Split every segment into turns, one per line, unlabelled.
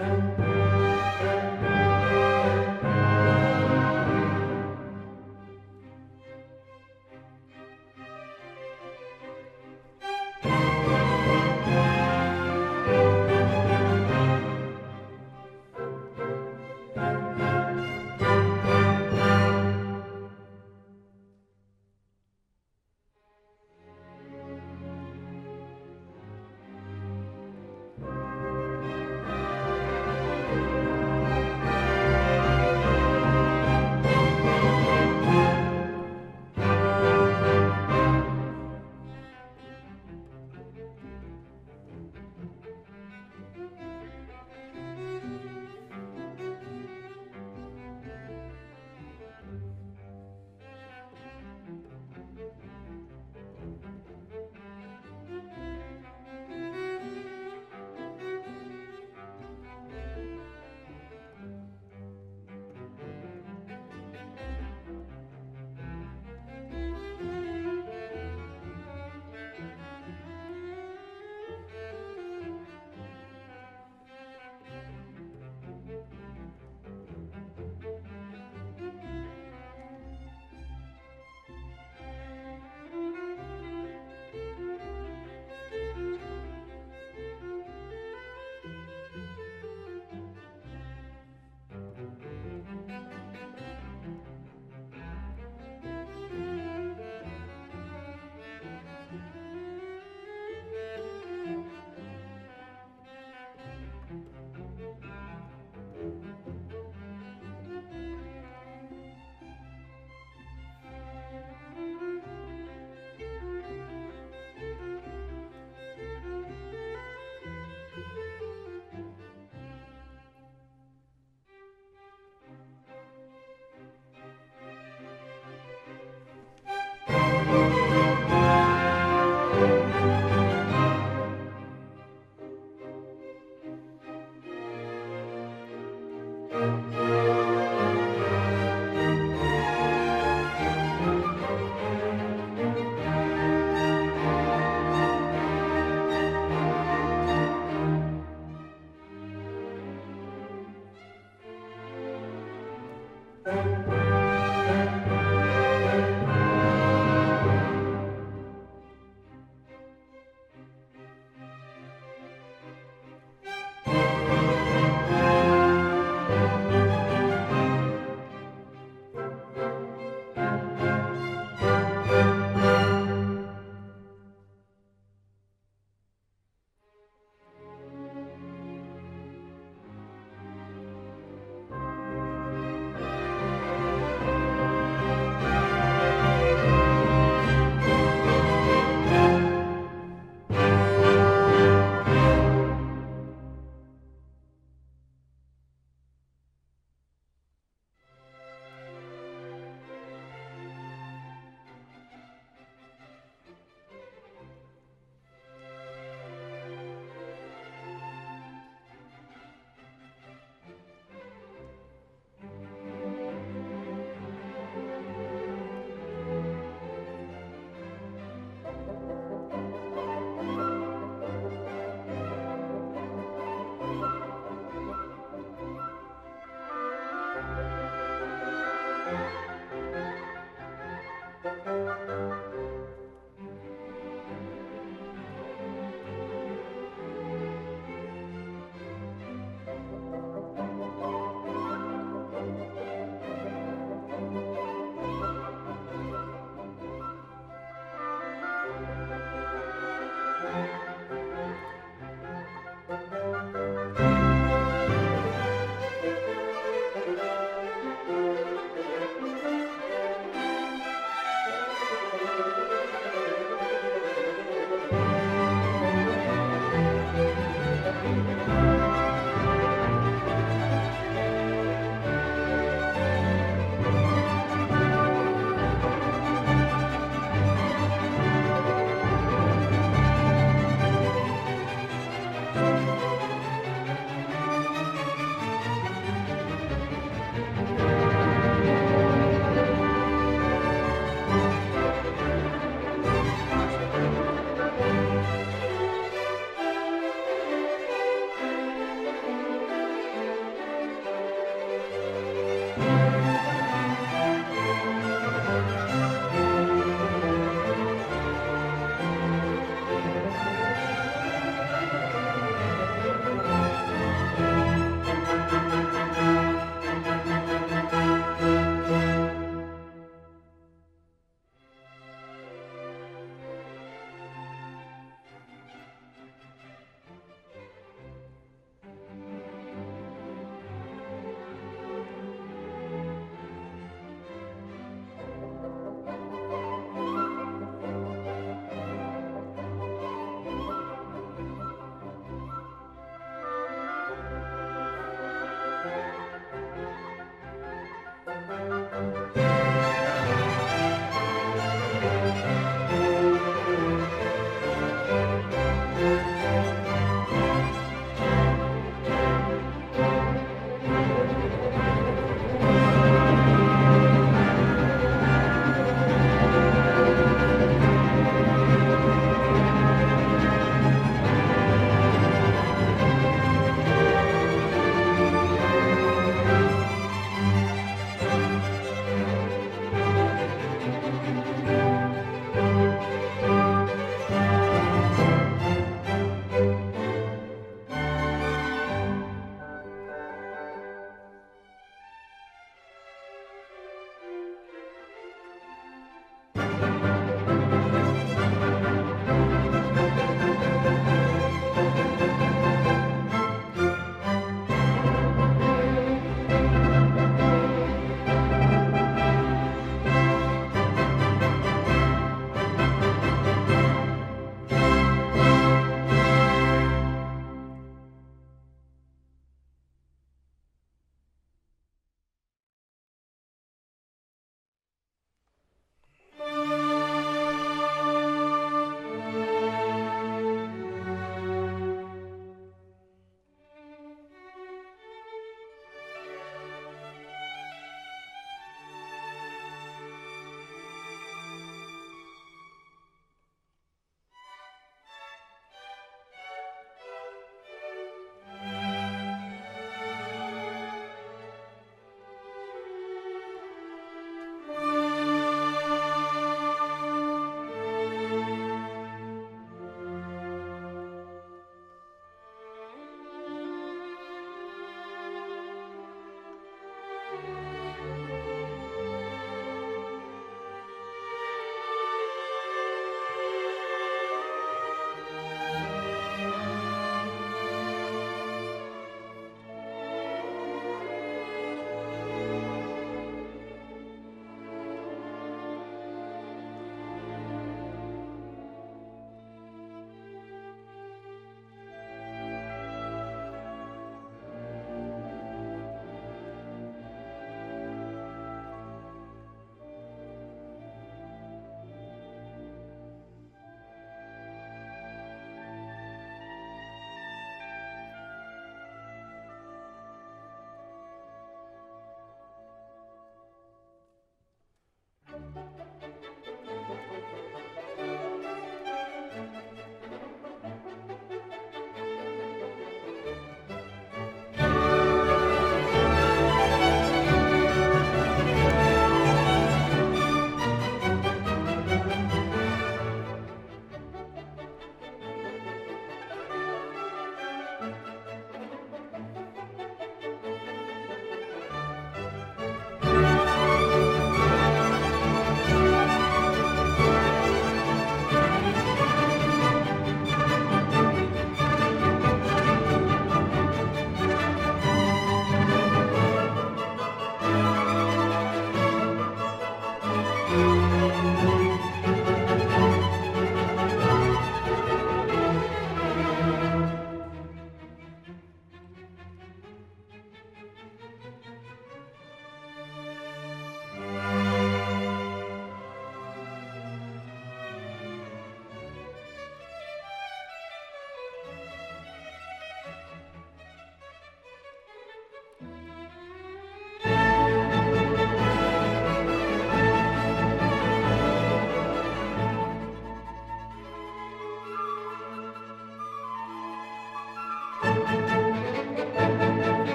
Thank you.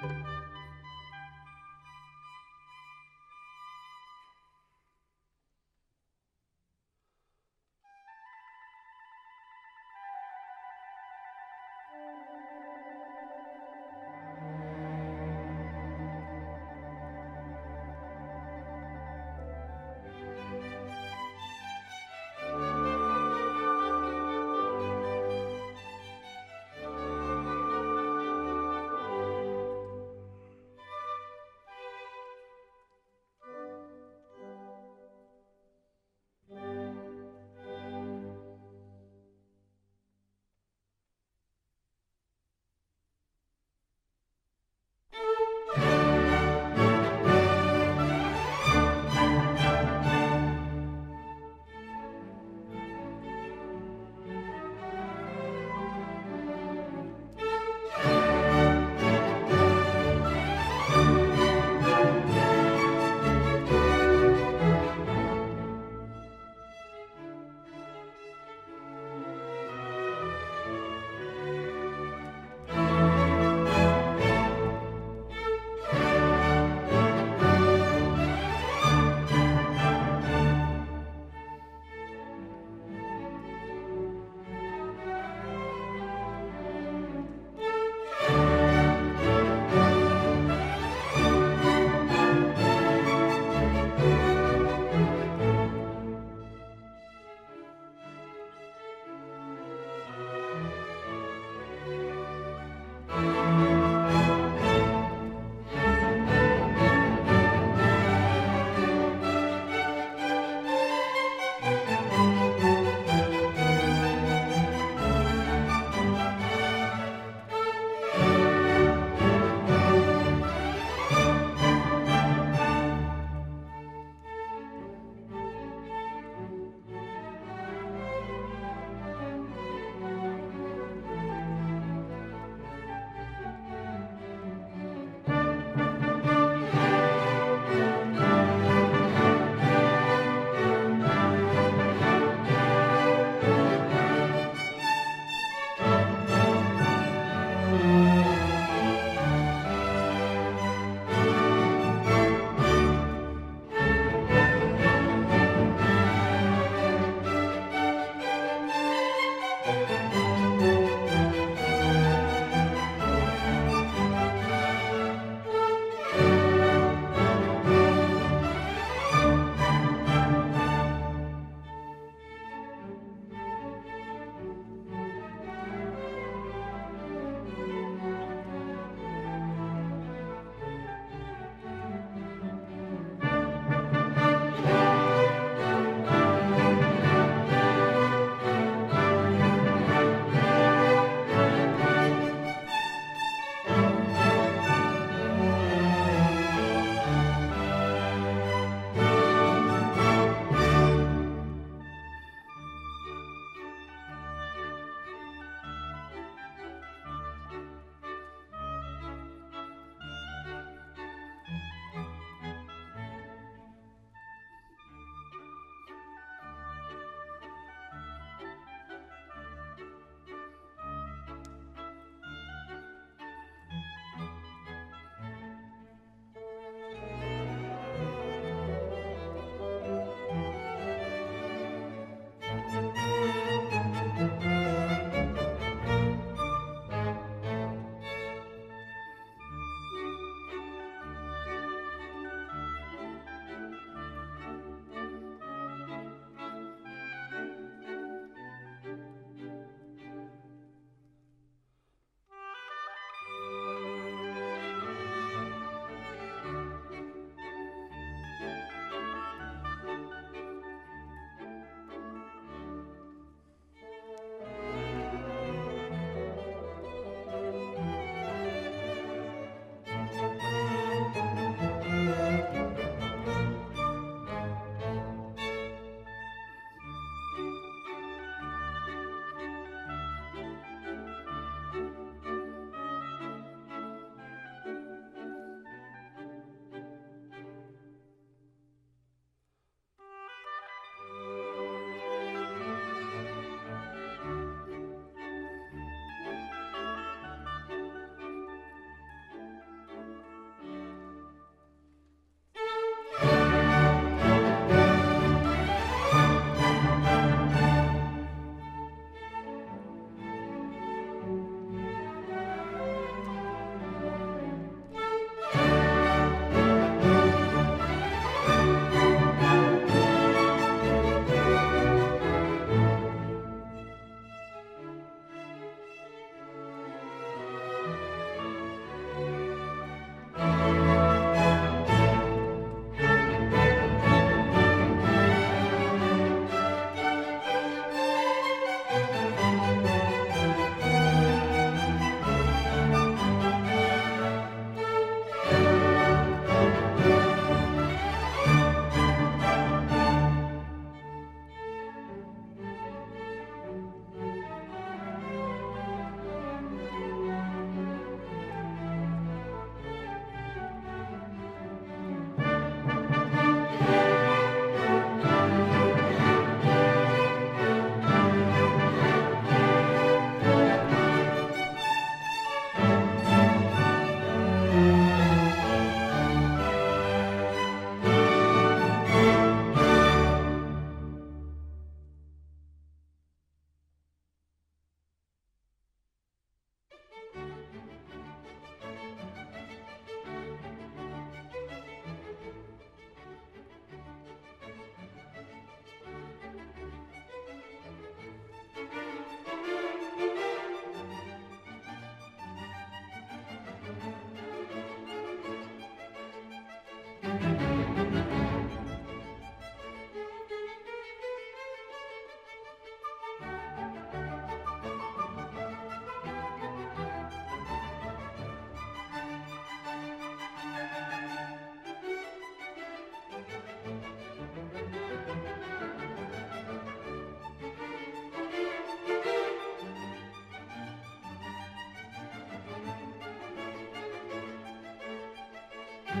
Thank you.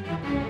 Thank you.